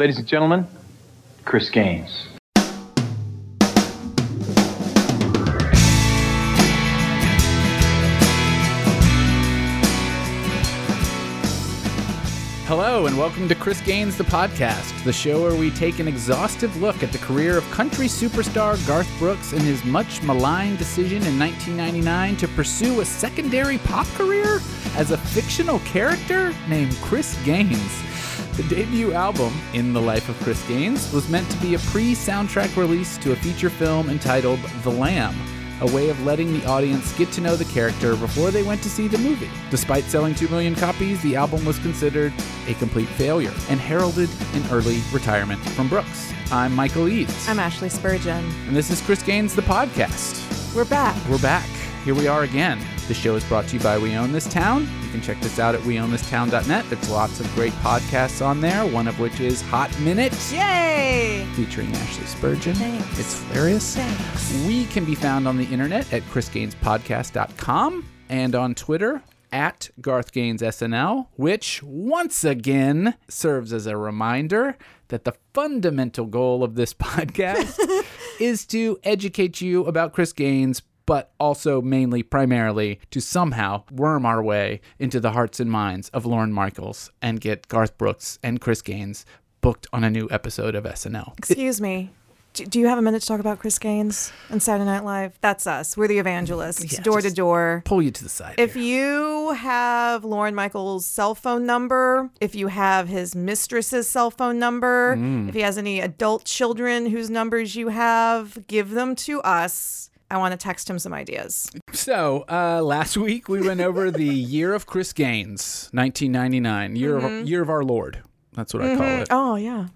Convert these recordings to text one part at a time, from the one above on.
Ladies and gentlemen, Chris Gaines. Hello, and welcome to Chris Gaines, the podcast, the show where we take an exhaustive look at the career of country superstar Garth Brooks and his much maligned decision in 1999 to pursue a secondary pop career as a fictional character named Chris Gaines. The debut album, In the Life of Chris Gaines, was meant to be a pre soundtrack release to a feature film entitled The Lamb a way of letting the audience get to know the character before they went to see the movie. Despite selling 2 million copies, the album was considered a complete failure and heralded an early retirement from Brooks. I'm Michael Eads. I'm Ashley Spurgeon. And this is Chris Gaines, the podcast. We're back. We're back. Here we are again. The show is brought to you by We Own This Town. You can check this out at weownthistown.net. There's lots of great podcasts on there, one of which is Hot Minutes. Yay! Featuring Ashley Spurgeon. Thanks. It's hilarious. Thanks. We can be found on the internet at chrisgainespodcast.com and on Twitter at Garth Gaines SNL, which once again serves as a reminder that the fundamental goal of this podcast is to educate you about Chris Gaines, but also mainly, primarily, to somehow worm our way into the hearts and minds of Lorne Michaels and get Garth Brooks and Chris Gaines booked on a new episode of SNL. Excuse me. Do, do you have a minute to talk about Chris Gaines and Saturday Night Live? That's us. We're the evangelists, Yeah, door to door. Pull you to the side. If here. you have Lorne Michaels' cell phone number, if you have his mistress's cell phone number, Mm. if he has any adult children whose numbers you have, give them to us. I want to text him some ideas. So, uh, last week we went over the year of Chris Gaines, 1999, year of year of our Lord. That's what I call mm-hmm. it. Oh, yeah.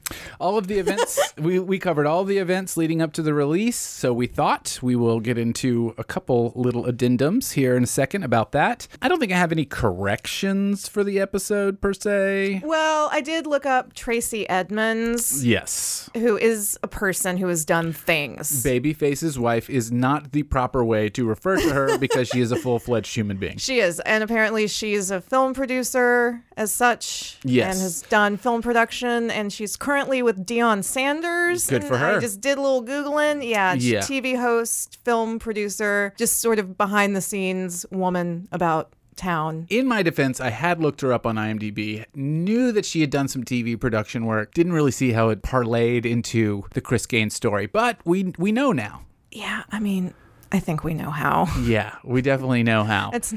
All of the events we we covered all the events leading up to the release. So we thought we will get into a couple little addendums here in a second about that. I don't think I have any corrections for the episode per se. Well, I did look up Tracey Edmonds. Yes. who is a person who has done things. Babyface's wife is not the proper way to refer to her because she is a full-fledged human being. She is, and apparently she's a film producer as such. Yes. And has done film production, and she's currently with Deion Sanders. Good for her. I just did a little Googling. Yeah, she's Yeah. TV host, film producer, just sort of behind the scenes woman about town. In my defense, I had looked her up on IMDb, knew that she had done some TV production work, didn't really see how it parlayed into the Chris Gaines story, but we we know now. Yeah, I mean, I think we know how. Yeah, we definitely know how. It's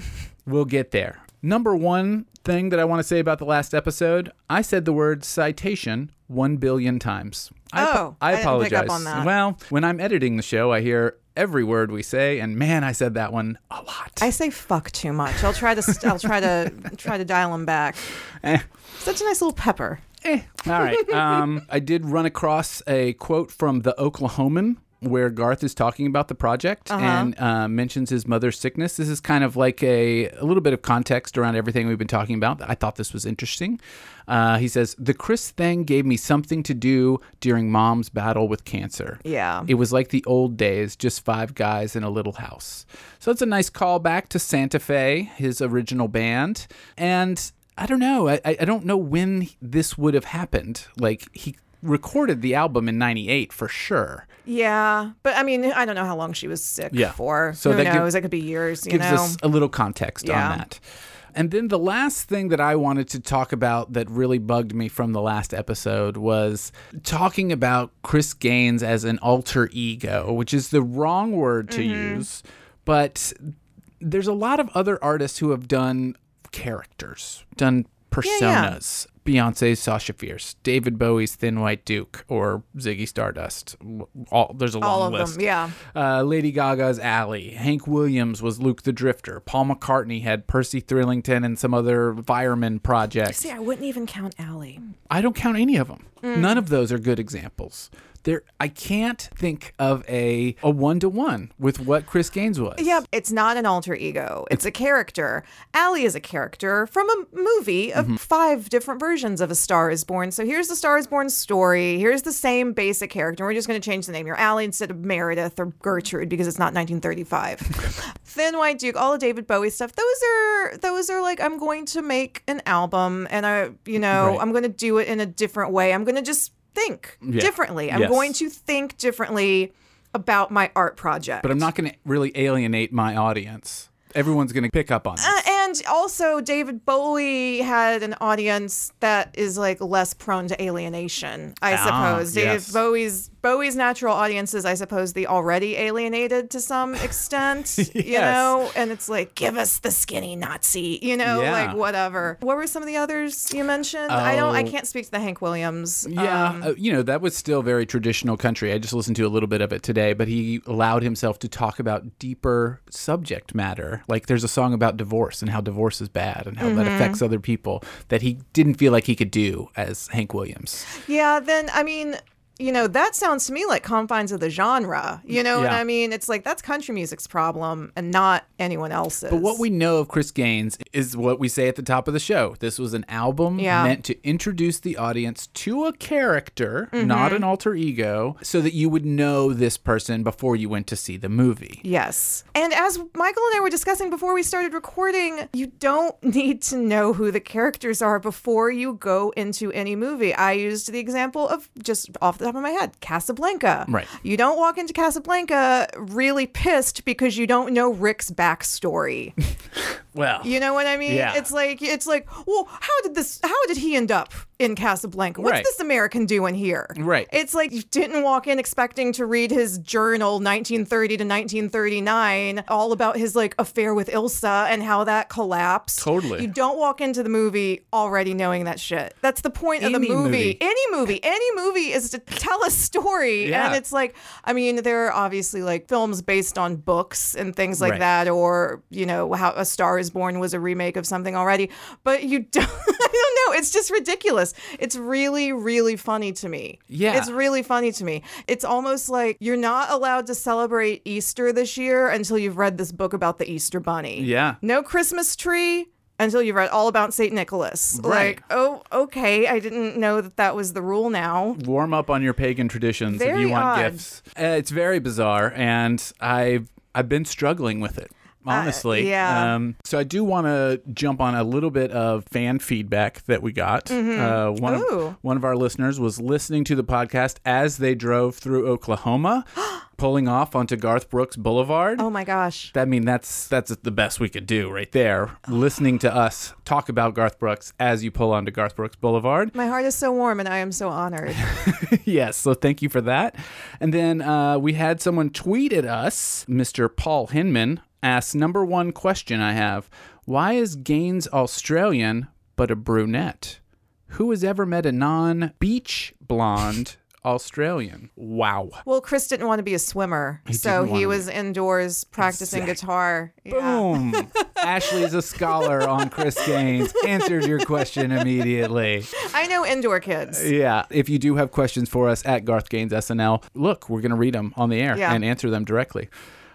We'll get there. Number one thing that I want to say about the last episode, I said the word citation one billion times. I, Oh, I I didn't apologize. pick up on that. Well, when I'm editing the show, I hear every word we say, and man, I said that one a lot. I say fuck too much. I'll try to I'll try to try to dial them back. Eh. Such a nice little pepper. Eh. All right. Um, I did run across a quote from the Oklahoman where Garth is talking about the project and uh, mentions his mother's sickness. This is kind of like a, a little bit of context around everything we've been talking about. I thought this was interesting. Uh, he says, The Chris thing gave me something to do during mom's battle with cancer. Yeah. It was like the old days, just five guys in a little house. So it's a nice callback to Santa Fe, his original band. And I don't know. I, I I don't know when this would have happened. Like, he recorded the album in 98 for sure. Yeah, but I mean, I don't know how long she was sick Yeah. for. So Who that give- knows? it could be years. You Gives know. us a little context Yeah. on that. And then the last thing that I wanted to talk about that really bugged me from the last episode was talking about Chris Gaines as an alter ego, which is the wrong word to mm-hmm. use, but there's a lot of other artists who have done characters, done yeah. personas. Beyonce's Sasha Fierce, David Bowie's Thin White Duke, or Ziggy Stardust. All, there's a long All of list. them. Yeah. Uh, Lady Gaga's Ally. Hank Williams was Luke the Drifter. Paul McCartney had Percy Thrillington and some other fireman project. See, I wouldn't even count Ally. I don't count any of them. Mm. None of those are good examples. There, I can't think of a a one to one with what Chris Gaines was. Yeah, it's not an alter ego. It's a character. Ally is a character from a movie of Mm-hmm. five different versions of A Star is Born. So here's the Star is Born story. Here's the same basic character. We're just going to change the name. You're Ally instead of Meredith or Gertrude because it's not 1935. Thin White Duke, all the David Bowie stuff. Those are those are like I'm going to make an album and I, you know, Right. I'm going to do it in a different way. I'm going to just think Yeah. differently. I'm Yes. going to think differently about my art project. But I'm not going to really alienate my audience. Everyone's going to pick up on this. Uh, and also, David Bowie had an audience that is like less prone to alienation, I Ah, suppose. David yes. Bowie's Bowie's natural audiences, I suppose, the already alienated to some extent, you know. And it's like, give us the skinny Nazi, you know, Yeah. like whatever. What were some of the others you mentioned? I don't. I Oh. can't speak to the Hank Williams. Yeah, um, uh, you know, that was still very traditional country. I just listened to a little bit of it today, but he allowed himself to talk about deeper subject matter. Like there's a song about divorce and how divorce is bad and how Mm-hmm. that affects other people that he didn't feel like he could do as Hank Williams. Yeah, then I mean, you know, that sounds to me like confines of the genre. You know what I mean? It's like that's country music's problem and not anyone else's. But what we know of Chris Gaines is what we say at the top of the show. This was an album Yeah. meant to introduce the audience to a character, Mm-hmm. not an alter ego, so that you would know this person before you went to see the movie. Yes. And as Michael and I were discussing before we started recording, you don't need to know who the characters are before you go into any movie. I used the example of just off the top of my head, Casablanca. Right. You don't walk into Casablanca really pissed because you don't know Rick's backstory. Well, You know what I mean? Yeah. It's like it's like, well, how did this how did he end up in Casablanca? What's Right. this American doing here? Right. It's like you didn't walk in expecting to read his journal 1930 to 1939 all about his like affair with Ilsa and how that collapsed. Totally. You don't walk into the movie already knowing that shit. That's the point of the Any movie. movie. Any movie. Any movie is to tell a story. Yeah. And it's like I mean there are obviously like films based on books and things like Right. that or you know how A Star is Born was a remake of something already, but you don't I don't know, it's just ridiculous. It's really really funny to me. Yeah. It's really funny to me. It's almost like you're not allowed to celebrate Easter this year until you've read this book about the Easter bunny. Yeah. No Christmas tree until you've read all about St. Nicholas. Right. Like, oh, okay, I didn't know that that was the rule now. warm up on your pagan traditions if you want odd. gifts. Uh, it's very bizarre, and I've I've been struggling with it. Honestly, Uh, yeah. Um, so I do want to jump on a little bit of fan feedback that we got. Uh, one Mm-hmm. Of one of our listeners was listening to the podcast as they drove through Oklahoma, pulling off onto Garth Brooks Boulevard. Oh my gosh. I mean, that's that's the best we could do right there. Listening to us talk about Garth Brooks as you pull onto Garth Brooks Boulevard. My heart is so warm and I am so honored. yes, so thank you for that. And then uh, we had someone tweet at us, Mr. Paul Hinman, asks number one question I have Why is Gaines Australian but a brunette? Who has ever met a non beach blonde Australian? Wow. Well, Chris didn't want to be a swimmer, so he was indoors practicing Exact- guitar. Yeah. Boom. Ashley's a scholar on Chris Gaines. Answered your question immediately. I know indoor kids. Yeah. If you do have questions for us at Garth Gaines SNL, look, we're going to read them on the air Yeah. and answer them directly.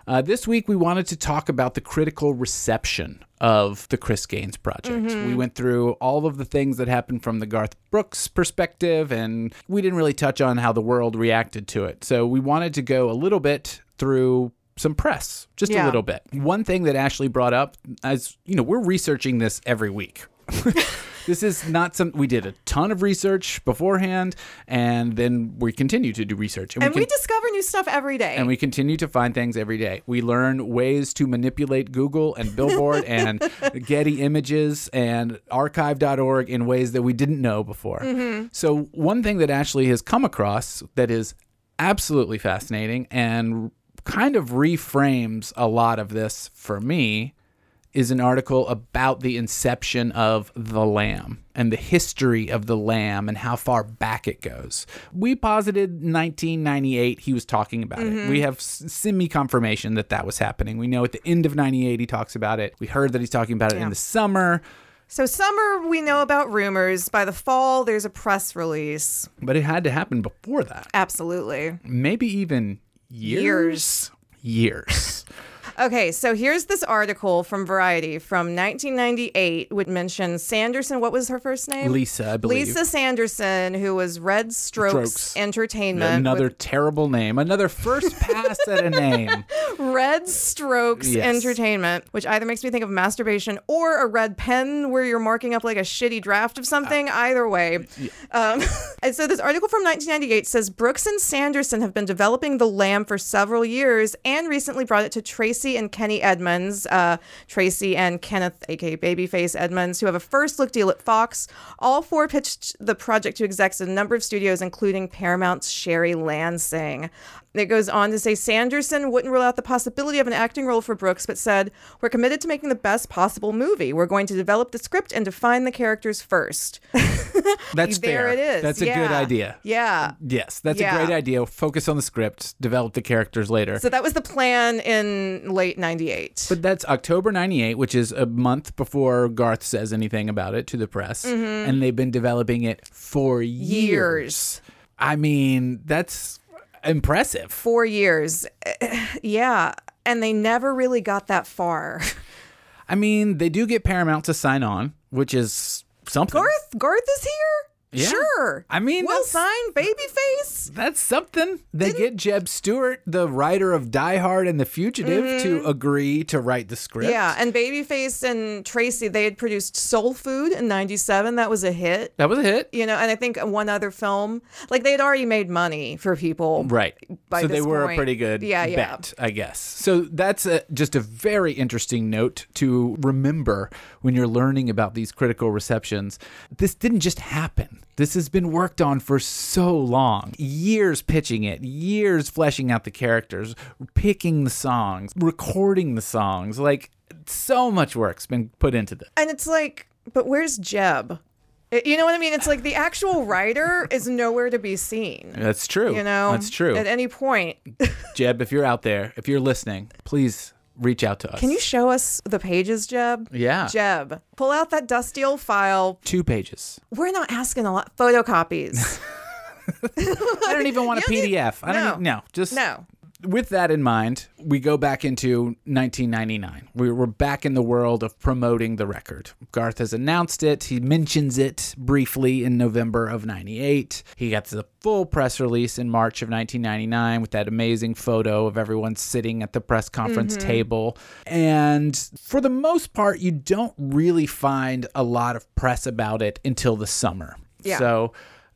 Uh, this week, we wanted to talk about the critical reception of the Chris Gaines project. We went through all of the things that happened from the Garth Brooks perspective, and we didn't really touch on how the world reacted to it. So we wanted to go a little bit through some press, just a little bit. One thing that Ashley brought up, as you know, we're researching this every week. this is not some we did a ton of research beforehand and then we continue to do research And we con- discover new stuff every day. and we continue to find things every day. We learn ways to manipulate Google and Billboard and Getty Images and archive.org in ways that we didn't know before. Mm-hmm. So, one thing that Ashley has come across that is absolutely fascinating and kind of reframes a lot of this for me is an article about the inception of the lamb and the history of the lamb and how far back it goes. We posited 1998 he was talking about it. We mm-hmm. have semi confirmation that that was happening. We know at the end of 98 he talks about it. We heard that he's talking about it in the summer, so summer we know about rumors. By the fall there's a press release. but it had to happen before that. Absolutely. Maybe even years. Years. Okay, so here's this article from Variety from 1998, which mentions Sanderson. What was her first name? Lisa, I believe. Lisa Sanderson, who was Red Strokes, Strokes. Entertainment. Another with terrible name. Another first pass at a name. Red Strokes Yes. Entertainment, which either makes me think of masturbation or a red pen where you're marking up like a shitty draft of something. Uh, either way. Um, and so this article from 1998 says Brooks and Sanderson have been developing the lamb for several years and recently brought it to Tracey and Kenny Edmonds, uh, Tracey and Kenneth, aka Babyface Edmonds, who have a first look deal at Fox. All four pitched the project to execs at a number of studios, including Paramount's Sherry Lansing. It goes on to say Sanderson wouldn't rule out the possibility of an acting role for Brooks, but said, We're committed to making the best possible movie. We're going to develop the script and define the characters first. That's there fair. it is. That's a good idea. Yeah. Yes, that's Yeah. a great idea. Focus on the script, develop the characters later. So that was the plan in late 98. But that's October 98, which is a month before Garth says anything about it to the press. And they've been developing it for years. Mm-hmm. Years. I mean, that's impressive. Four years. yeah. And they never really got that far. I mean, they do get Paramount to sign on, which is something. Garth? Garth is here? Yeah. Sure. I mean, well that's- signed, babyface. That's something. They get Jeb Stuart, the writer of Die Hard and The Fugitive, to agree to write the script. Mm-hmm. Yeah, and Babyface and Tracey, they had produced Soul Food in 97. That was a hit. That was a hit. You know, and I think one other film, like they had already made money for people. Right. by so they were a pretty good Yeah, yeah. bet, I guess. So that's a, just a very interesting note to remember when you're learning about these critical receptions. This didn't just happen. This has been worked on for so long. Years pitching it, years fleshing out the characters, picking the songs, recording the songs. Like so much work's been put into this. And it's like, but where's Jeb? You know what I mean? It's like the actual writer is nowhere to be seen. That's true. You know, That's true. At any point, Jeb, if you're out there, if you're listening, please reach out to us. can you show us the pages, Jeb? Yeah. Jeb, pull out that dusty old file. Two pages. We're not asking a lot. Photocopies. I don't even want a need- PDF. I don't no. even, no, just no. With that in mind, we go back into 1999. We We're back in the world of promoting the record. Garth has announced it. He mentions it briefly in November of 98. He gets the full press release in March of 1999 with that amazing photo of everyone sitting at the press conference Mm-hmm. table. And for the most part, you don't really find a lot of press about it until the summer. Yeah. So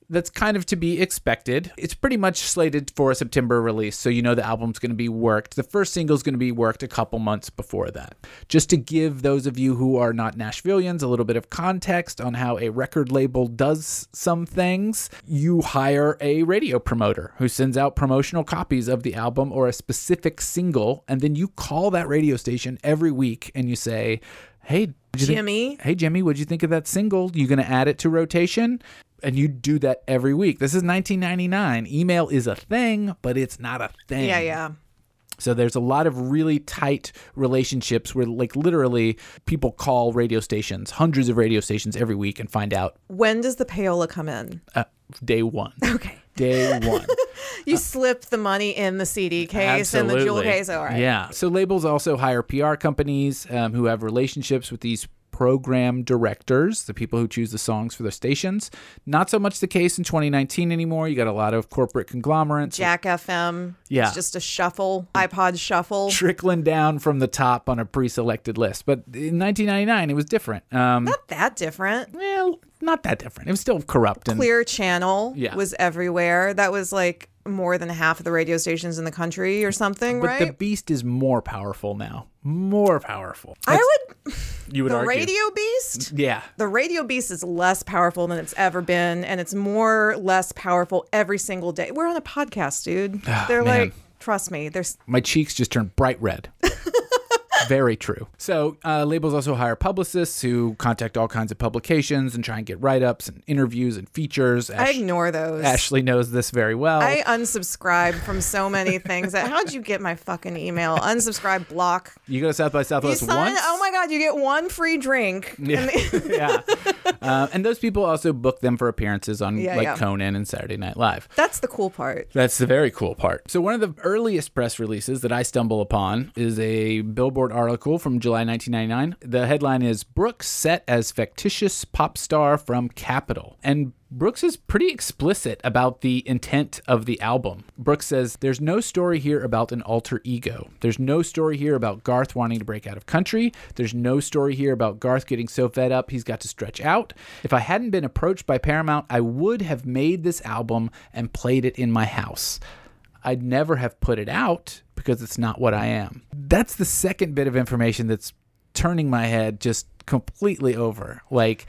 that's kind of to be expected. It's pretty much slated for a September release, so you know the album's going to be worked. The first single's going to be worked a couple months before that. Just to give those of you who are not Nashvillians a little bit of context on how a record label does some things, you hire a radio promoter who sends out promotional copies of the album or a specific single, and then you call that radio station every week and you say, Hey, what'd think- Jimmy. hey Jimmy, what'd you think of that single? You gonna add it to rotation? And you do that every week. This is 1999. Email is a thing, but it's not a thing. Yeah, yeah. So there's a lot of really tight relationships where, like, literally, people call radio stations, hundreds of radio stations every week, and find out When does the payola come in? uh, day one. Okay. Day one. You slip the money in the CD case and the jewel case. All right. Yeah. So labels also hire PR companies um, who have relationships with these program directors, the people who choose the songs for their stations. Not so much the case in 2019 anymore. You got a lot of corporate conglomerates Jack FM. Yeah. It's just a shuffle, iPod shuffle. trickling down from the top on a pre-selected list. But in 1999, it was different. Um, Not that different. well, not that different. It was still corrupt and Clear Channel Yeah. was everywhere. That was like more than half of the radio stations in the country or something, but right? the beast is more powerful now. More powerful. I would. You would argue The argue. radio beast? Yeah. The radio beast is less powerful than it's ever been, and it's more less powerful every single day. We're on a podcast, dude. They're Ah, man. like, trust me, there's My cheeks just turned bright red. Very true. So uh, labels also hire publicists who contact all kinds of publications and try and get write-ups and interviews and features. I ignore those. Ashley knows this very well. I unsubscribe from so many things. How'd you get my fucking email? Unsubscribe, block. you go to South by You Southwest sign, once. oh my god, you get one free drink. Yeah, yeah. Uh, and those people also book them for appearances on Yeah, like yeah. Conan and Saturday Night Live. That's the cool part. That's the very cool part. So, one of the earliest press releases that I stumble upon is a Billboard article from July 1999. The headline is Brooks set as fictitious pop star from Capitol. And Brooks is pretty explicit about the intent of the album. Brooks says, There's no story here about an alter ego. There's no story here about Garth wanting to break out of country. There's no story here about Garth getting so fed up he's got to stretch out. If I hadn't been approached by Paramount, I would have made this album and played it in my house. I'd never have put it out because it's not what I am. That's the second bit of information that's turning my head just completely over. Like,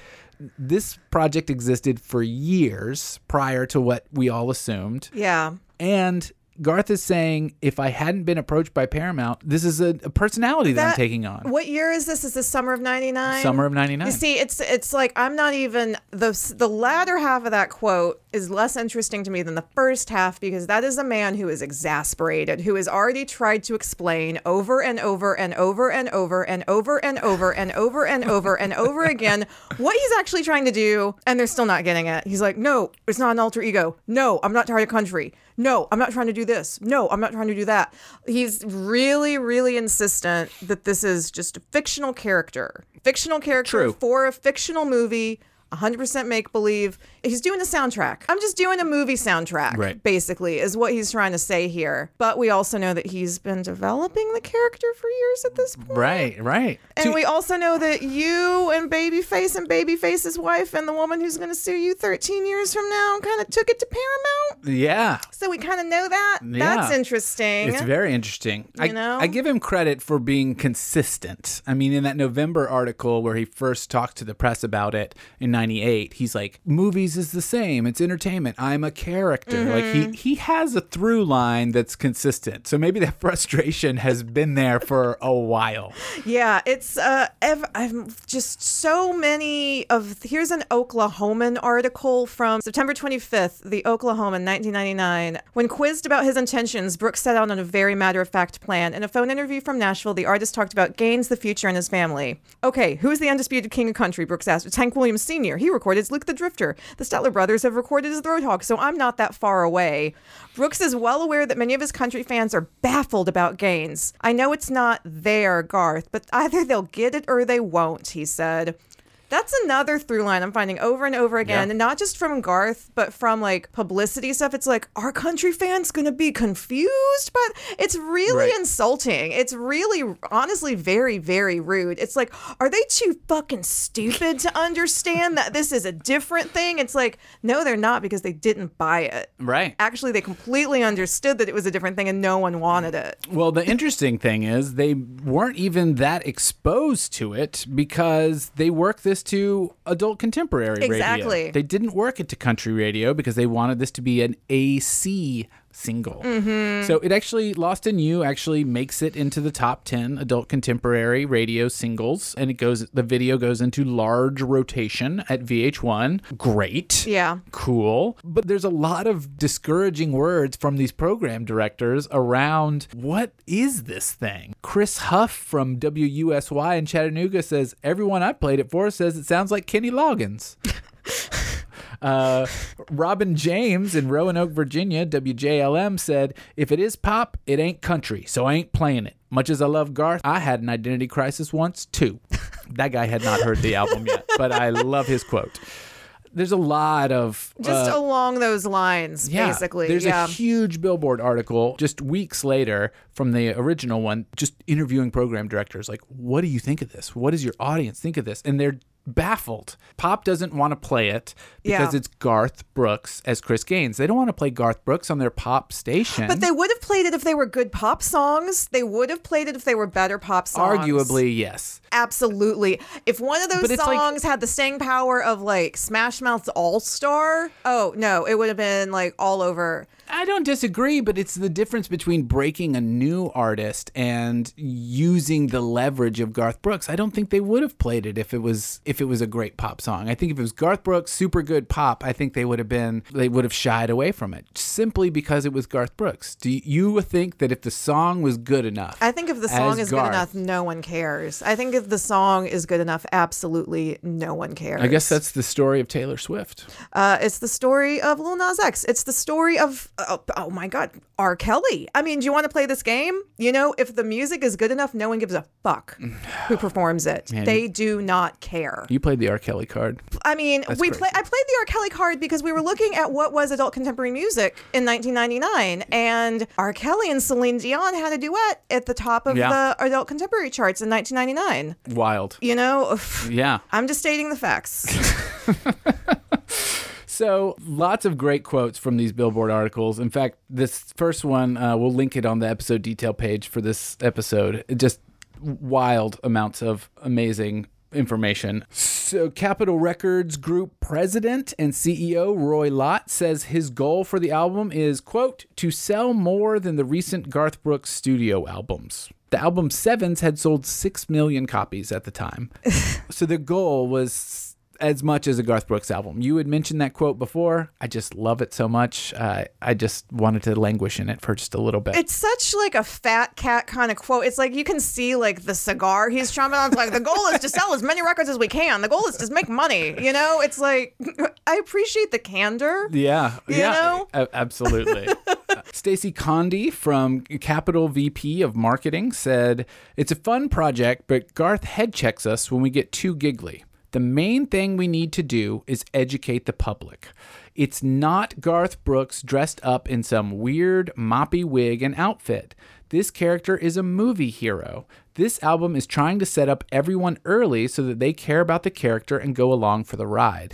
this project existed for years prior to what we all assumed. Yeah. And Garth is saying, if I hadn't been approached by Paramount, this is a, a personality that, I'm taking on. What year is this? Is this summer of '99? Summer of 99. You see, it's it's like I'm not even the the latter half of that quote is less interesting to me than the first half because that is a man who is exasperated, who has already tried to explain over and over and over and over and over and over and over and over and over again what he's actually trying to do, and they're still not getting it. He's like, no, it's not an alter ego. No, I'm not trying to country. No, I'm not trying to do this. No, I'm not trying to do that. He's really, really insistent that this is just a fictional character. Fictional character True. for a fictional movie, 100% make believe. He's doing a soundtrack. I'm just doing a movie soundtrack, Right. basically, is what he's trying to say here. But we also know that he's been developing the character for years at this point. right, right. And To- we also know that you and Babyface and Babyface's wife and the woman who's going to sue you 13 years from now kind of took it to Paramount. yeah. So we kind of know that. Yeah. That's interesting. It's very interesting. I, You know? I give him credit for being consistent. I mean, in that November article where he first talked to the press about it in '98, he's like, "Movies is the same. It's entertainment. I'm a character." Like Mm-hmm. he he has a through line that's consistent. So maybe that frustration has been there for a while. Yeah, it's uh, ev- I'm just so many of. Here's an Oklahoman article from September 25th, the Oklahoman, 1999. When quizzed about his intentions, Brooks set out on a very matter of fact plan. In a phone interview from Nashville, the artist talked about Gaines, the future, and his family. Okay, who is the undisputed king of country? Brooks asked. It's Hank Williams Sr. He recorded as Luke the Drifter. The Statler brothers have recorded as the Roadhog, so I'm not that far away. Brooks is well aware that many of his country fans are baffled about Gaines. I know it's not their Garth, but either they'll get it or they won't, he said. That's another through line I'm finding over and over again, Yeah. and not just from Garth, but from like publicity stuff. It's like, are country fans gonna be confused? But it's really Right. insulting. It's really, honestly, very, very rude. It's like, are they too fucking stupid to understand that this is a different thing? It's like, no, they're not because they didn't buy it. Right. Actually, they completely understood that it was a different thing and no one wanted it. Well, the interesting thing is they weren't even that exposed to it because they worked this to adult contemporary Exactly. radio. They didn't work it to country radio because they wanted this to be an AC single. Mm-hmm. So it actually Lost in You actually makes it into the top 10 adult contemporary radio singles and it goes the video goes into large rotation at VH1. Great Yeah. cool. But there's a lot of discouraging words from these program directors around what is this thing? Chris Huff from WUSY in Chattanooga says, Everyone I played it for says it sounds like Kenny Loggins. Uh, Robin James in Roanoke, Virginia, WJLM said, If it is pop, it ain't country, so I ain't playing it. Much as I love Garth, I had an identity crisis once too. that guy had not heard the album yet, but I love his quote. There's a lot of Just uh, along those lines, yeah, basically. There's yeah. a huge billboard article just weeks later from the original one, just interviewing program directors. Like, what do you think of this? What does your audience think of this? And they're baffled. Pop doesn't want to play it because Yeah. it's Garth Brooks as Chris Gaines. They don't want to play Garth Brooks on their pop station. But they would have played it if they were good pop songs. They would have played it if they were better pop songs. arguably yes. Absolutely. If one of those it's like- songs had the staying power of like Smash Mouth's All Star, oh no, it would have been like all over. I don't disagree, but it's the difference between breaking a new artist and using the leverage of Garth Brooks. I don't think they would have played it if it was if it was a great pop song. I think if it was Garth Brooks, super good pop, I think they would have been they would have shied away from it simply because it was Garth Brooks. Do you think that if the song was good enough, I think if the song is Garth- good enough, no one cares. I think if the song is good enough, absolutely no one cares. I guess that's the story of Taylor Swift. Uh, it's the story of Lil Nas X. It's the story of oh, oh my God, R. Kelly. I mean, do you want to play this game? You know, if the music is good enough, no one gives a fuck who performs it. they do not care. You played the R. Kelly card. I mean, we crazy. play. I played the R. Kelly card because we were looking at what was adult contemporary music in 1999, and R. Kelly and Celine Dion had a duet at the top of Yeah. the adult contemporary charts in 1999. Wild. You know, Yeah. I'm just stating the facts. So, lots of great quotes from these Billboard articles. In fact, this first one, uh, we'll link it on the episode detail page for this episode. Just wild amounts of amazing information. So, Capitol Records Group president and CEO Roy Lott says his goal for the album is, quote, to sell more than the recent Garth Brooks studio albums. The album Sevens had sold 6 million copies at the time. so, the goal was as much as a Garth Brooks album. You had mentioned that quote before. I just love it so much. Uh, I just wanted to languish in it for just a little bit. It's such like a fat cat kind of quote. It's like you can see like the cigar he's chomping on. It's like the goal is to sell as many records as we can. The goal is to make money. You know, it's like I appreciate the candor. yeah, You yeah, know? a- absolutely. Stacy Condi from Capitol VP of Marketing said, "It's a fun project, but Garth head checks us when we get too giggly. The main thing we need to do is educate the public. It's not Garth Brooks dressed up in some weird moppy wig and outfit. This character is a movie hero. This album is trying to set up everyone early so that they care about the character and go along for the ride.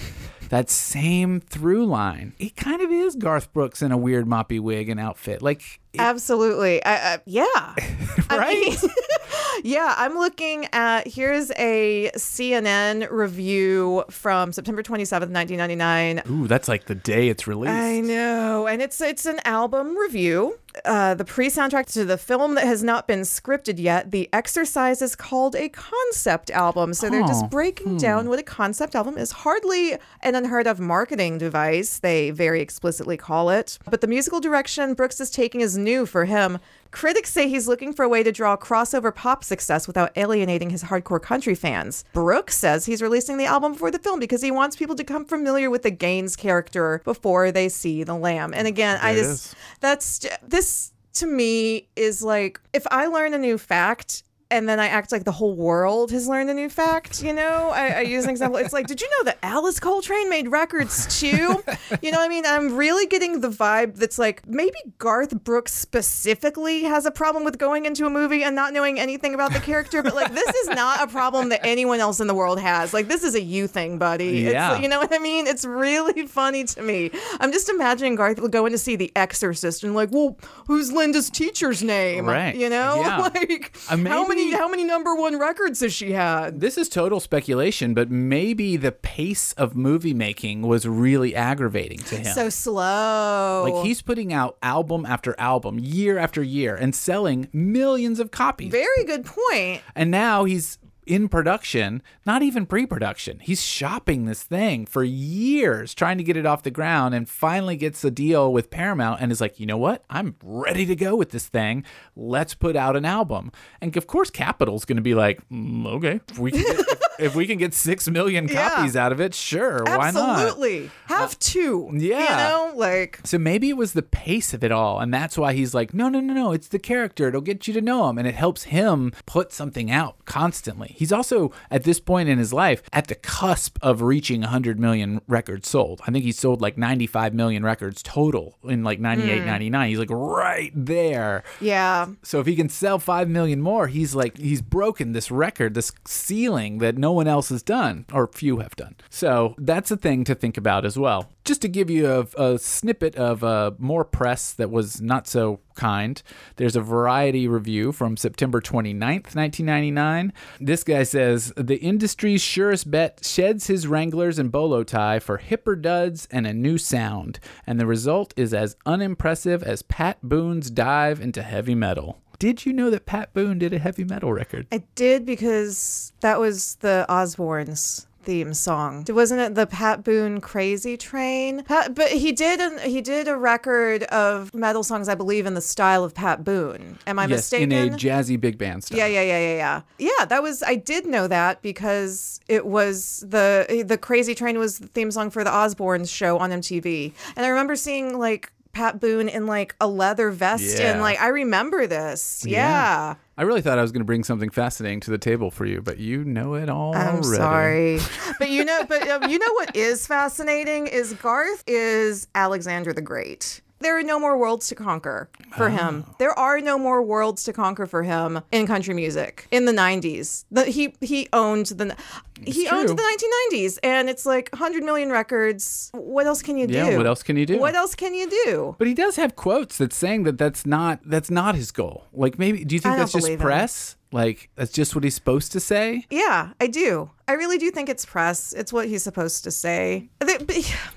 That same through line. It kind of is Garth Brooks in a weird moppy wig and outfit. Like, it- Absolutely. I, I, yeah. I right? mean, yeah, I'm looking at here's a CNN review from September 27th, 1999. Ooh, that's like the day it's released. I know, and it's it's an album review. Uh, the pre-soundtrack to the film that has not been scripted yet. The exercise is called a concept album, so they're Oh, just breaking down what a concept album is. Hardly an unheard of marketing device. They very explicitly call it. But the musical direction Brooks is taking is new for him. Critics say he's looking for a way to draw crossover pop success without alienating his hardcore country fans. Brooks says he's releasing the album before the film because he wants people to become familiar with the Gaines character before they see the Lamb. And again, I There it just that's this to me is like if I learn a new fact and then I act like the whole world has learned a new fact. You know, I, I use an example. It's like, did you know that Alice Coltrane made records too? You know, what I mean, I'm really getting the vibe that's like maybe Garth Brooks specifically has a problem with going into a movie and not knowing anything about the character, but like this is not a problem that anyone else in the world has. Like this is a you thing, buddy. Yeah. It's, you know what I mean? It's really funny to me. I'm just imagining Garth going to see The Exorcist and like, well, who's Linda's teacher's name? Right. You know, Yeah. like how many maybe- how many number one records has she had? This is total speculation, but maybe the pace of movie making was really aggravating to him. So slow. like he's putting out album after album, year after year, and selling millions of copies. very good point. And now he's in production, not even pre production. He's shopping this thing for years, trying to get it off the ground, and finally gets a deal with Paramount and is like, you know what? I'm ready to go with this thing. Let's put out an album. And of course, Capitol's going to be like, "Mm, okay, we, can get, if, we can get six million Yeah. copies out of it, sure, why not? Uh, Absolutely. Have two. yeah. You know, like So maybe it was the pace of it all, and that's why he's like, no, no, no, no, it's the character. It'll get you to know him, and it helps him put something out constantly. He's also at this point in his life at the cusp of reaching 100 million records sold. I think he sold like 95 million records total in like 98, 99. He's like right there. yeah. So if he can sell 5 million more, he's like he's broken this record, this ceiling that no one else has done, or few have done. So that's a thing to think about as well. Just to give you a, a snippet of uh, more press that was not so kind, there's a variety review from September 29th, 1999. This guy says The industry's surest bet sheds his Wranglers and bolo tie for hipper duds and a new sound, and the result is as unimpressive as Pat Boone's dive into heavy metal. Did you know that Pat Boone did a heavy metal record? I did because that was the Osbournes theme song. Wasn't it the Pat Boone Crazy Train? Pat, but he did an, he did a record of metal songs, I believe, in the style of Pat Boone. Am I yes, mistaken? in a jazzy big band style. Yeah, yeah, yeah, yeah, yeah. Yeah, that was I did know that because it was the the Crazy Train was the theme song for the Osbournes show on MTV. And I remember seeing like Pat Boone in like a leather vest Yeah. and like I remember this. Yeah. Yeah. I really thought I was going to bring something fascinating to the table for you, but you know it all I'm already. sorry, but you know, but um, you know what is fascinating is Garth is Alexander the Great. There are no more worlds to conquer for ah. him. Oh. There are no more worlds to conquer for him in country music in the '90s. The, he he owned the he owned the 1990s, and it's like 100 million records. What else can you do? Yeah, what else can you do? What else can you do? But he does have quotes that's saying that that's not that's not his goal. Like maybe do you think that's just him. press? Like that's just what he's supposed to say? Yeah, I do. I really do think it's press. It's what he's supposed to say.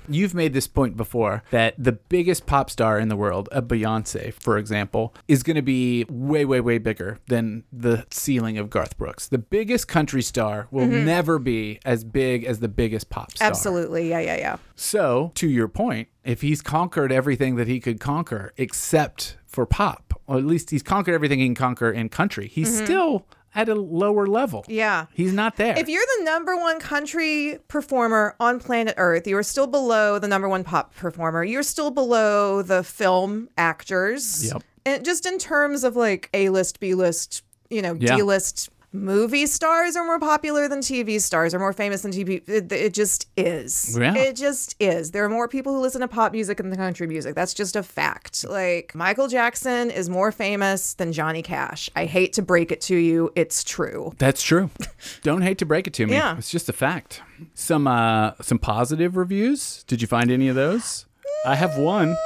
You've made this point before that the biggest pop star in the world, a Beyonce, for example, is going to be way, way, way bigger than the ceiling of Garth Brooks. The biggest country star will never be as big as the biggest pop star. Mm-hmm. Absolutely. Yeah, yeah, yeah. So, to your point, if he's conquered everything that he could conquer except for pop, or at least he's conquered everything he can conquer in country, he's still at a lower level. Mm-hmm. Yeah. He's not there. If you're the number one country performer on planet Earth, you are still below the number one pop performer. You're still below the film actors. Yep. And just in terms of like A list, B list, you know, Yeah. D list movie stars are more popular than TV stars, are more famous than TV. It, it just is. Yeah. It just is. There are more people who listen to pop music than the country music. That's just a fact. Like Michael Jackson is more famous than Johnny Cash. I hate to break it to you. It's true. That's true. Don't hate to break it to me. Yeah. It's just a fact. Some uh some positive reviews. Did you find any of those? I have one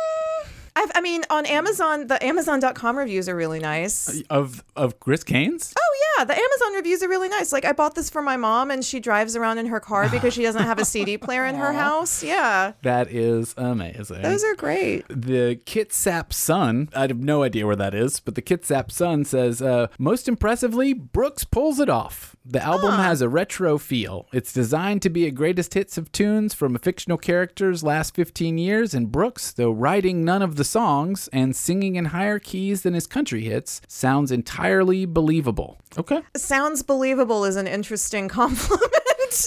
I've, I mean, on Amazon, the Amazon.com reviews are really nice. of of Chris Gaines. Oh yeah, the Amazon reviews are really nice. Like I bought this for my mom, and she drives around in her car because she doesn't have a CD player in her house. Yeah, That is amazing. those are great. the Kitsap Sun, I have no idea where that is, but the Kitsap Sun says, uh, most impressively, Brooks pulls it off. The album has a retro feel. It's designed to be a greatest hits of tunes from a fictional character's last 15 years, and Brooks, though writing none of the songs and singing in higher keys than his country hits, sounds entirely believable. Okay. Sounds believable is an interesting compliment.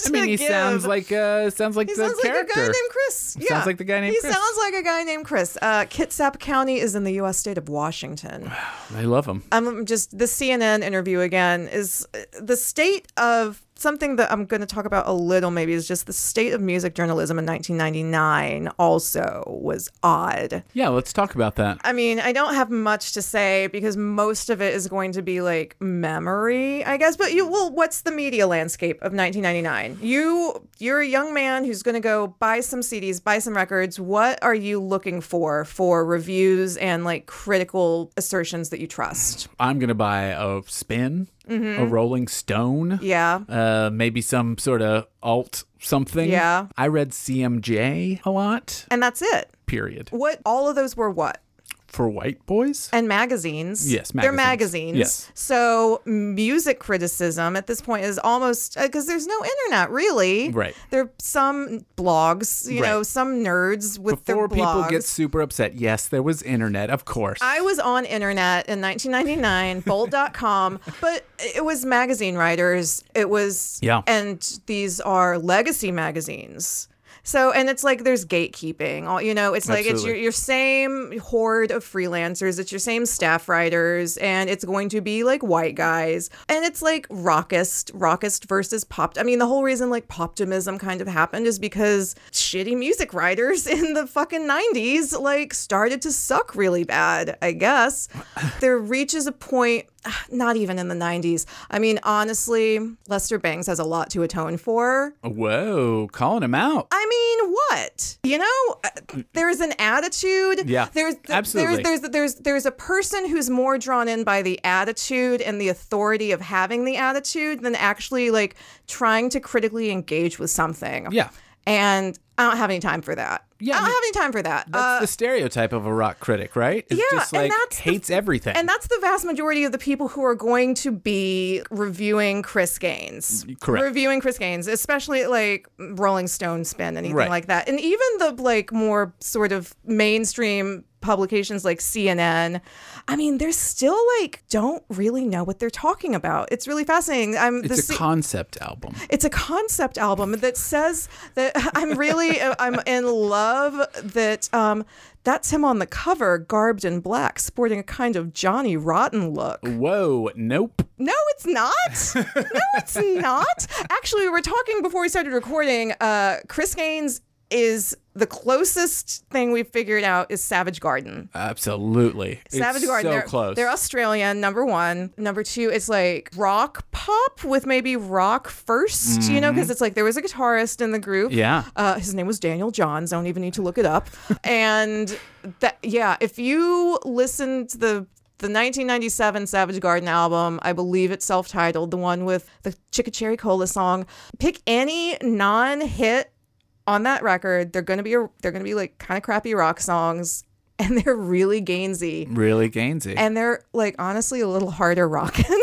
I mean, he give. sounds like uh, sounds like He the sounds character. like a guy named Chris. Yeah. Sounds like the guy named he Chris. sounds like a guy named Chris. Uh, Kitsap County is in the U.S. state of Washington. I love him. I'm just the CNN interview again is uh, the state of something that I'm going to talk about a little maybe is just the state of music journalism in 1999 also was odd. Yeah, let's talk about that. I mean, I don't have much to say because most of it is going to be like memory, I guess. But you, well, what's the media landscape of 1999? You, you're a young man who's going to go buy some CDs, buy some records. What are you looking for for reviews and like critical assertions that you trust? I'm gonna buy a spin, a Rolling Stone. Mm-hmm. Yeah. Uh, maybe some sort of alt something. Yeah. I read CMJ a lot. And that's it. Period. What all of those were what? For white boys. And magazines. Yes, They're magazines. magazines. Yes. So music criticism at this point is almost uh, because there's no internet really. Right. There are some blogs, you know, some nerds with Before their blogs. people get super upset, yes, there was internet, of course. I was on internet in 1999, bold.com, but it was magazine writers. It was, Yeah. and these are legacy magazines. So, and it's like there's gatekeeping. All you know, it's like it's your, your same horde of freelancers. It's your same staff writers, and it's going to be like white guys, and it's like rockist, rockist versus pop. I mean, the whole reason like poptimism kind of happened is because shitty music writers in the fucking 90s like started to suck really bad. I guess there reaches a point not even in the 90s. I mean, honestly, Lester Bangs has a lot to atone for. Whoa, calling him out. I mean, what? You know, uh, there's an attitude. Yeah, there's absolutely. There's, there's there's there's a person who's more drawn in by the attitude and the authority of having the attitude than actually like trying to critically engage with something. Yeah. And I don't have any time for that. Yeah, I don't have any time for that. That's Uh, the stereotype of a rock critic, right? It's yeah, just and like that's the- hates everything. And that's the vast majority of the people who are going to be reviewing Chris Gaines. Correct. Reviewing Chris Gaines, especially like Rolling Stone spin, anything Right. like that. And even the like more sort of mainstream publications like CNN, I mean, they're still like don't really know what they're talking about. It's really fascinating. I'm the it's a C- concept album. it's a concept album that says that I'm really I'm in love that um that's him on the cover garbed in black sporting a kind of Johnny Rotten look. Whoa, nope. No, it's not. No, it's not. Actually, we were talking before we started recording. Uh, Chris Gaines is the closest thing we've figured out is Savage Garden. Absolutely. Savage it's Garden. So they're, close. They're Australian, number one. Number two, it's like rock pop with maybe rock 1st you know, because it's like there was a guitarist in the group. Mm-hmm. Yeah. Uh, his name was Daniel Johns. I Don't even need to look it up. and that, yeah, if you listen to the the 1997 Savage Garden album, I believe it's self-titled, the one with the Chicka Cherry Cola song. Pick any non-hit on that record. They're gonna be a, they're gonna be like kind of crappy rock songs, and they're really Gainsy, really Gainsy. and they're like honestly a little harder rocking.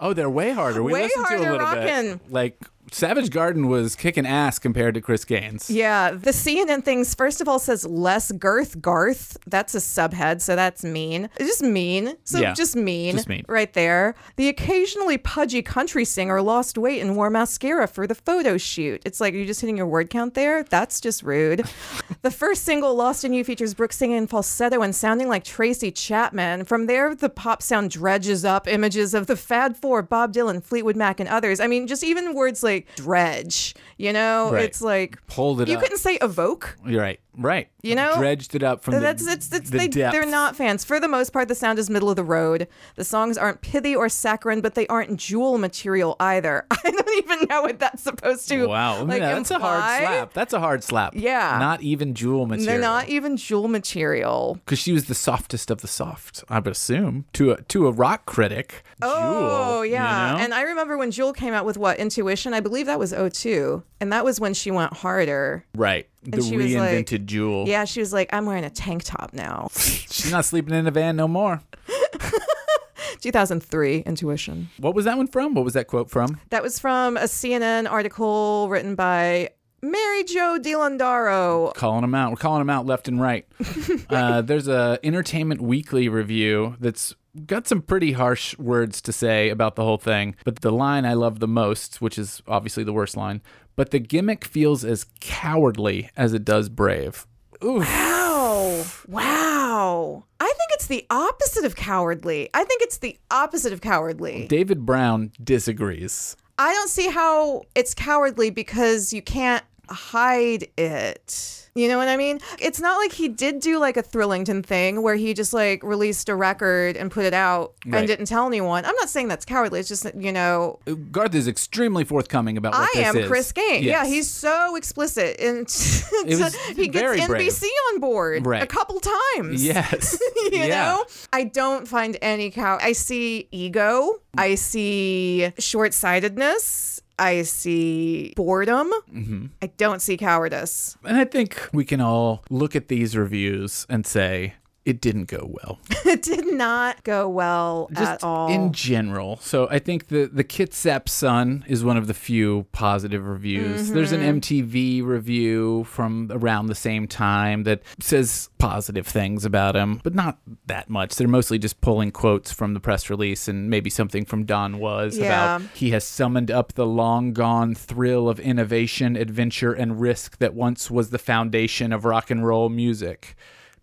oh, they're way harder. We Way listened to a harder little rockin'. bit. Like Savage Garden was kicking ass compared to Chris Gaines. yeah, the CNN things first of all says less girth Garth. That's a subhead, so that's mean. It's just mean. So Yeah, just mean. just mean. Right there. The occasionally pudgy country singer lost weight and wore mascara for the photo shoot. It's like, you're you just hitting your word count there? That's just rude. the first single, Lost in You, features Brooks singing in falsetto and sounding like Tracy Chapman. From there, the pop sound dredges up images of the Fab Four, Bob Dylan, Fleetwood Mac, and others. I mean, just even words like dredge, you know? Right. It's like, Pulled it you up. couldn't say evoke. You're right. Right. You know? Dredged it up from That's the, it's, it's the they, depths. they're not fans. For the most part, the sound is middle of the road. The songs aren't pithy or saccharine, but they aren't jewel material either. I don't even know what that's supposed to. Wow. Like, that's a hard slap. That's a hard slap. Yeah. Not even jewel material. They're not even jewel material. because she was the softest of the soft, I would assume, to a to a rock critic. Oh Jewel, yeah, you know? and I remember when Jewel came out with what Intuition. I believe that was 02. and that was when she went harder. right, the she was like- Jewel. Yeah, she was like, I'm wearing a tank top now. she's not sleeping in a van no more. 2003 Intuition. What was that one from? What was that quote from? That was from a CNN article written by Mary Jo DiLandaro. calling them out. We're calling them out left and right. uh, there's a Entertainment Weekly review that's got some pretty harsh words to say about the whole thing. But the line I love the most, which is obviously the worst line, but the gimmick feels as cowardly as it does brave. Ooh, Wow. Wow. I think it's the opposite of cowardly. I think it's the opposite of cowardly. David Brown disagrees. I don't see how it's cowardly because you can't hide it. You know what I mean? It's not like he did do like a Thrillington thing where he just like released a record and put it out Right. and didn't tell anyone. I'm not saying that's cowardly. It's just you know, Garth is extremely forthcoming about what I am is. Chris Gaines. Yeah, he's so explicit, and he gets very brave. NBC on board Right. a couple times. yes, you yeah. know, I don't find any cow. I see ego. I see short sightedness. I see boredom. Mm-hmm. I don't see cowardice. And I think we can all look at these reviews and say it didn't go well. it did not go well just at all. in general. So I think the the Kitsap Sun is one of the few positive reviews. There's Mm-hmm. an MTV review from around the same time that says positive things about him, but not that much. They're mostly just pulling quotes from the press release and maybe something from Don Was Yeah. about he has summoned up the long gone thrill of innovation, adventure, and risk that once was the foundation of rock and roll music.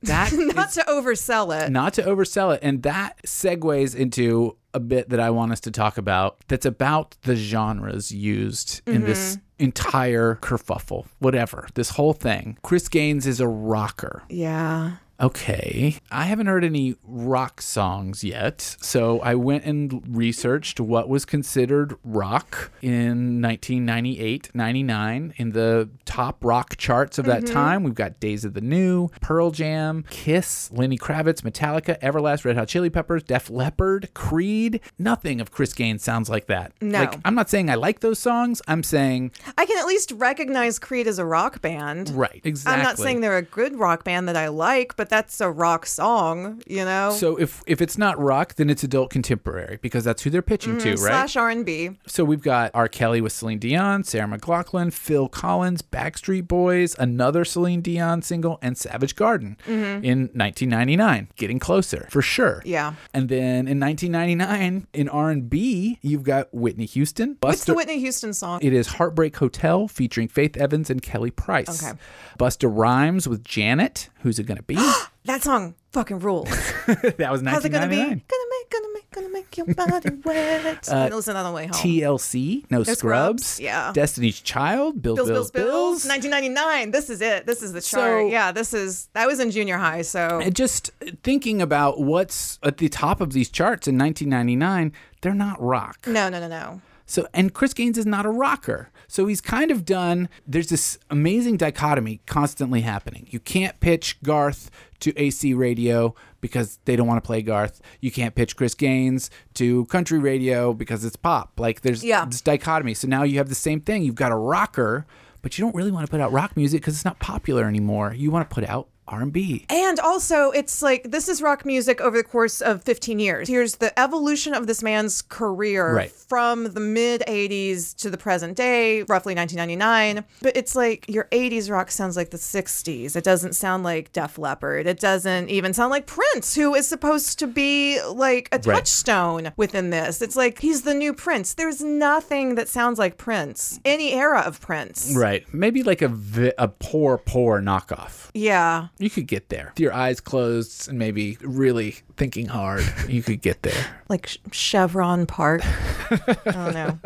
That not to oversell it. not to oversell it. And that segues into a bit that I want us to talk about that's about the genres used in this mm-hmm. entire kerfuffle, whatever, this whole thing. Chris Gaines is a rocker. Yeah. Okay. I haven't heard any rock songs yet. So I went and researched what was considered rock in 1998, 99 in the top rock charts of that mm-hmm. time. We've got Days of the New, Pearl Jam, Kiss, Lenny Kravitz, Metallica, Everlast, Red Hot Chili Peppers, Def Leppard, Creed. Nothing of Chris Gaines sounds like that. No. Like I'm not saying I like those songs. I'm saying I can at least recognize Creed as a rock band. right, exactly. I'm not saying they're a good rock band that I like, but that's a rock song, you know. So if if it's not rock, then it's adult contemporary because that's who they're pitching to, right? Mm-hmm. Slash R and B. So we've got R. Kelly with Celine Dion, Sarah McLachlan, Phil Collins, Backstreet Boys, another Celine Dion single, and Savage Garden in 1999. Getting closer for sure. Mm-hmm. Yeah. And then in 1999, in R&B, you've got Whitney Houston. What's the Whitney Houston song? It is Heartbreak Hotel featuring Faith Evans and Kelly Price. Okay. Busta Rhymes with Janet. Who's it gonna be? that song fucking rules. that was 1999. How's it gonna be? Gonna make, gonna make, gonna make your body wet. Uh, I'm listen on the way home. TLC, No, Scrubs. Scrubs, yeah. Destiny's Child, Bills, Bills, Bills, Bills, 1999. This is it. This is the chart. So- yeah, this is. I was in junior high, so And just thinking about what's at the top of these charts in 1999, they're not rock. no, no, no, no. So, and Chris Gaines is not a rocker. So he's kind of done, there's this amazing dichotomy constantly happening. You can't pitch Garth to AC radio because they don't want to play Garth. You can't pitch Chris Gaines to country radio because it's pop. Like there's Yeah. this dichotomy. So now you have the same thing. You've got a rocker, but you don't really want to put out rock music because it's not popular anymore. You want to put out R&B. And also, it's like this is rock music over the course of 15 years. Here's the evolution of this man's career Right. from the mid 80s to the present day, roughly 1999. But it's like your 80s rock sounds like the 60s. It doesn't sound like Def Leppard. It doesn't even sound like Prince, who is supposed to be like a Right. touchstone within this. It's like he's the new Prince. There's nothing that sounds like Prince, any era of Prince. Right. Maybe like a vi- a poor poor knockoff. Yeah. You could get there. With your eyes closed and maybe really thinking hard, you could get there. Like Ch- Chevron Park. I don't know.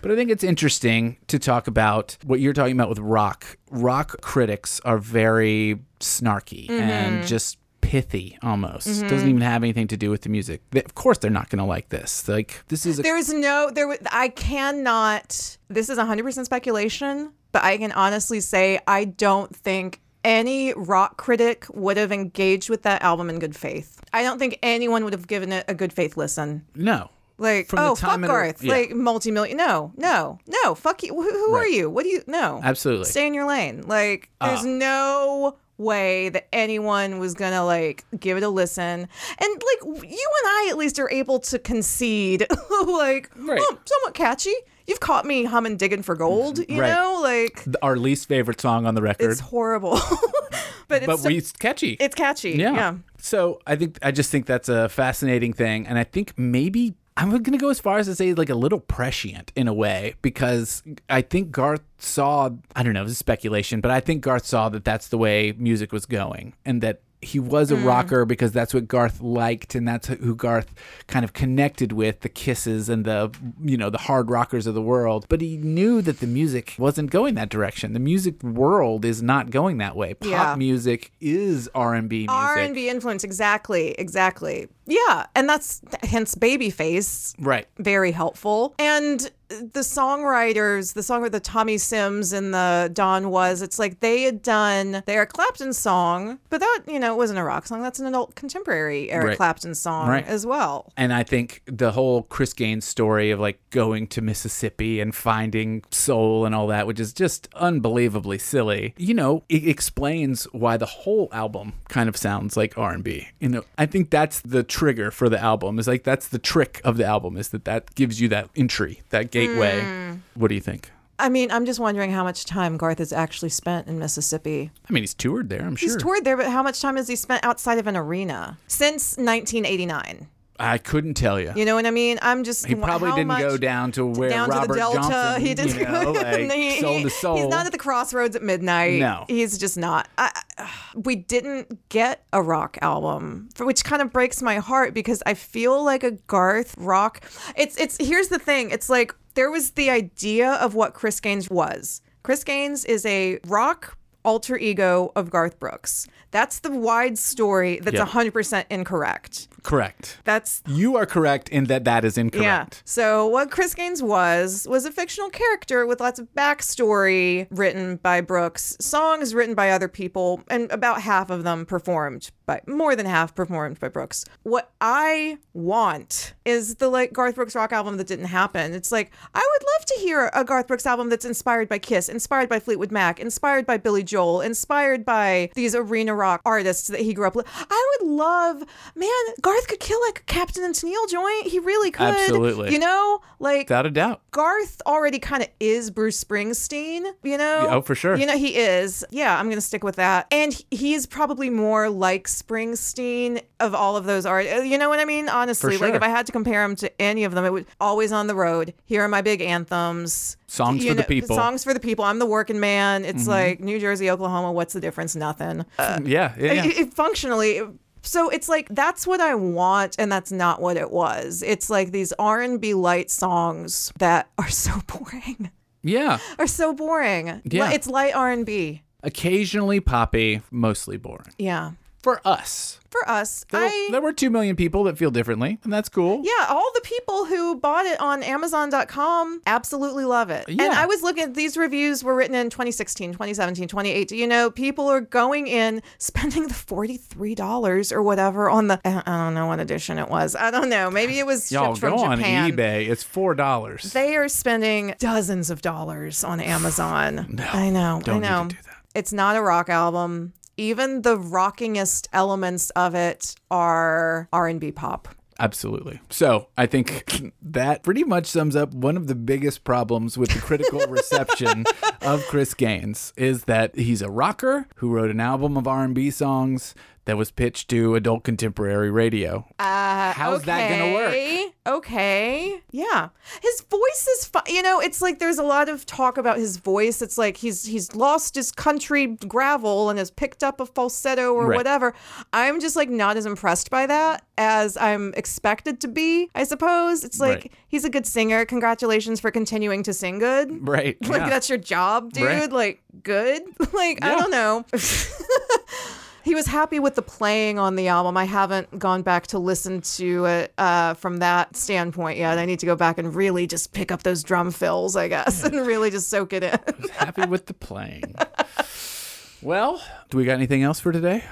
But I think it's interesting to talk about what you're talking about with rock. Rock critics are very snarky and mm-hmm. just pithy almost. Mm-hmm. Doesn't even have anything to do with the music. They, of course they're not going to like this. Like this is a There is no there. w- I cannot. This is 100 percent speculation, but I can honestly say I don't think any rock critic would have engaged with that album in good faith. I don't think anyone would have given it a good faith listen. no. Like, From the oh, fuck Garth, yeah. like multi-million. No, no, no, fuck you. Who, who are you? What do you? No, Absolutely. Stay in your lane. Like, there's ah. no way that anyone was gonna like give it a listen. And like, you and I at least are able to concede, like, Right. oh, somewhat catchy. You've caught me humming, digging for gold. Mm-hmm. You Right. know, like Our least favorite song on the record. it's horrible, but it's but so- we it's catchy. it's catchy. Yeah. yeah. So I think I just think that's a fascinating thing, and I think maybe I'm going to go as far as to say like a little prescient in a way because I think Garth saw I don't know this is speculation, but I think Garth saw that that's the way music was going, and that he was a hmm. rocker because that's what Garth liked and that's who Garth kind of connected with the kisses and the you know the hard rockers of the world but he knew that the music wasn't going that direction the music world is not going that way pop Yeah. music is R&B music R and B influence, exactly, exactly. Yeah, and that's hence Babyface. right very helpful. And the songwriters, the song with the Tommy Sims and the Don Was, it's like they had done their Clapton song, but that, you know, it wasn't a rock song. That's an adult contemporary Eric Right. Clapton song Right. as well. And I think the whole Chris Gaines story of like going to Mississippi and finding soul and all that, which is just unbelievably silly, you know, it explains why the whole album kind of sounds like R&B. You know, I think that's the trigger for the album. Is like that's the trick of the album is that that gives you that entry, that gateway. Hmm. What do you think? I mean, I'm just wondering how much time Garth has actually spent in Mississippi. I mean, he's toured there, I'm He's sure. He's toured there, but how much time has he spent outside of an arena since 1989? I couldn't tell you. You know what I mean? I'm just He probably didn't much- go down to where down Robert to the Delta. Johnson, he didn't you know, like he- soul to soul. He's not at the crossroads at midnight. No. he's just not. I, I- we didn't get a rock album, which kind of breaks my heart because I feel like a Garth rock. It's it's here's the thing. It's like there was the idea of what Chris Gaines was. Chris Gaines is a rock alter ego of Garth Brooks. That's the wide story that's Yep. 100% incorrect. Correct. That's You are correct in that that is incorrect. yeah. So what Chris Gaines was was a fictional character with lots of backstory written by Brooks, songs written by other people, and about half of them performed by more than half performed by Brooks. What I want is the like Garth Brooks rock album that didn't happen. It's like I would love to hear a Garth Brooks album that's inspired by Kiss, inspired by Fleetwood Mac, inspired by Billy Joel, inspired by these arena rock artists that he grew up with. I would love, man, Garth could kill like a Captain and Tennille joint. He really could. Absolutely. You know, like Without a doubt. Garth already kind of is Bruce Springsteen, you know? Oh, for sure. You know, he is. Yeah, I'm going to stick with that. And he- he's probably more like Springsteen of all of those art. uh, You know what I mean? Honestly, For like if I had to compare him to any of them, it would always on the road. Here are my big anthems. Songs You for the people. Mm-hmm. Songs for the people. I'm the working man. It's like New Jersey, Oklahoma. What's the difference? Nothing. Uh, yeah, yeah, yeah. it- it functionally so it's like that's what i want and that's not what it was it's like these r&b light songs that are so boring yeah. are so boring Yeah. it's light r&b Occasionally poppy, mostly boring. yeah For us. for us There, i there were 2 million people that feel differently, and that's cool. yeah, all the people who bought it on Amazon.com absolutely love it. And I was looking at these reviews were written in 2016, 2017, 2018. You know, people are going in spending the $43 or whatever on the, I don't know what edition it was. I don't know. Maybe it was Y'all shipped from go on Japan. eBay. It's $4. They are spending dozens of dollars on Amazon. No, I know. don't need I to know. do that. It's not a rock album. Even the rockingest elements of it are R&B pop. Absolutely. So I think that pretty much sums up one of the biggest problems with the critical reception of Chris Gaines is that he's a rocker who wrote an album of R&B songs that was pitched to adult contemporary radio. Uh, How's that gonna work? okay, Okay. Yeah. His voice is fine. You know, it's like there's a lot of talk about his voice. It's like he's he's lost his country gravel and has picked up a falsetto or Right. whatever. I'm just like not as impressed by that as I'm expected to be, I suppose. It's like Right. he's a good singer. Congratulations for continuing to sing good. Right. Like yeah. that's your job, dude. Right. Like good. like I don't know. he was happy with the playing on the album. I haven't gone back to listen to it uh, from that standpoint yet. I need to go back and really just pick up those drum fills, I guess, and really just soak it in. Happy with the playing. well, do we got anything else for today?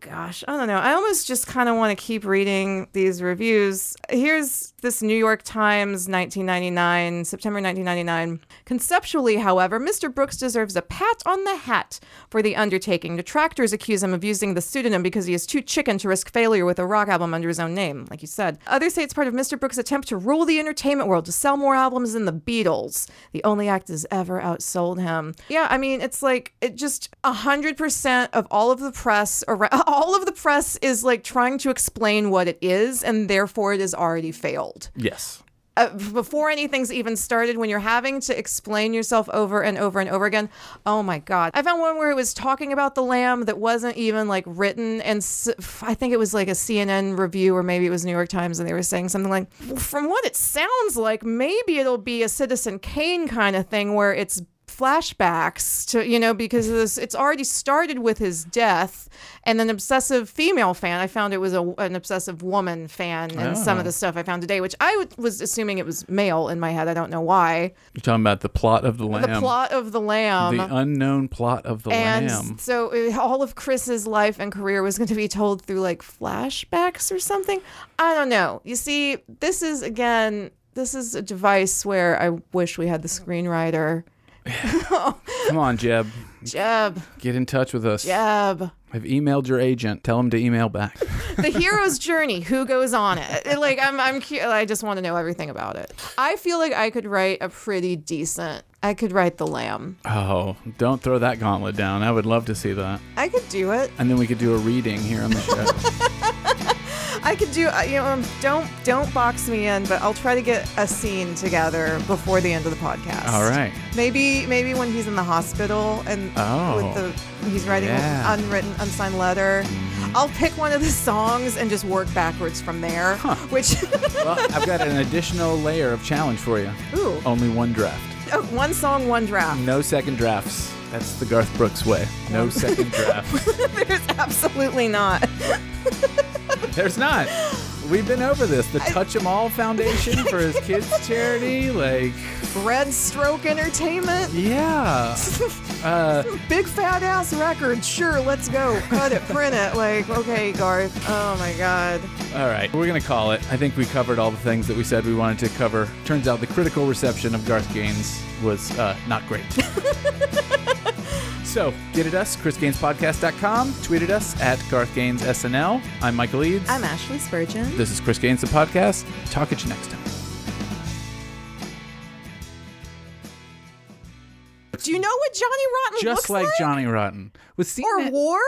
Gosh, I don't know. I almost just kind of want to keep reading these reviews. Here's this New York Times 1999, September 1999. Conceptually, however, Mr. Brooks deserves a pat on the hat for the undertaking. Detractors accuse him of using the pseudonym because he is too chicken to risk failure with a rock album under his own name, like you said. Others say it's part of Mr. Brooks' attempt to rule the entertainment world, to sell more albums than the Beatles. The only act that's ever outsold him. Yeah, I mean, it's like it just a hundred percent of all of the press around, all of the press is like trying to explain what it is, and therefore it has already failed Yes. uh, before anything's even started, when you're having to explain yourself over and over and over again, oh my God. I found one where it was talking about the lamb that wasn't even like written. And s- I think it was like a CNN review, or maybe it was New York Times, and they were saying something like, from what it sounds like, maybe it'll be a Citizen Kane kind of thing where it's flashbacks to you know because this it's already started with his death and an obsessive female fan. I found it was a, an obsessive woman fan and some of the stuff i found today which i w- was assuming it was male in my head. I don't know why. You're talking about the plot of the lamb. the plot of the lamb. The unknown plot of the and lamb. so uh, all of chris's life and career was going to be told through like flashbacks or something? I don't know. You see this is again this is a device where i wish we had the screenwriter Come on, Jeb. jeb Get in touch with us. jeb I've emailed your agent. Tell him to email back. the hero's journey who goes on it It- like i'm i'm cu- i just want to know everything about it i feel like i could write a pretty decent i could write the lamb Oh, don't throw that gauntlet down. I would love to see that. i could do it And then we could do a reading here on the show. i could do uh, you know um, don't don't box me in but i'll try to get a scene together before the end of the podcast All right. maybe maybe when he's in the hospital and Oh. with the he's writing Yeah. an unwritten unsigned letter i'll pick one of the songs and just work backwards from there which Well, I've got an additional layer of challenge for you. ooh Only one draft. oh, one song one draft No second drafts. That's the Garth Brooks way. No second draft. There's absolutely not. There's not. We've been over this. The Touch 'em All Foundation for his kids' charity. Like, Red Stroke Entertainment. yeah. Uh, Big fat ass record. Sure, let's go. Cut it, print it. Like, okay, Garth. Oh my god. all right, we're going to call it. I think we covered all the things that we said we wanted to cover. Turns out the critical reception of Garth Gaines was uh, not great. so, get at us, chrisgainespodcast.com. Tweet at us at Garth Gaines SNL. I'm Michael Eads. I'm Ashley Spurgeon. This is Chris Gaines, the podcast. Talk at you next time. Do you know what Johnny Rotten Just looks like Just like? Johnny Rotten. Was seen Or it- War?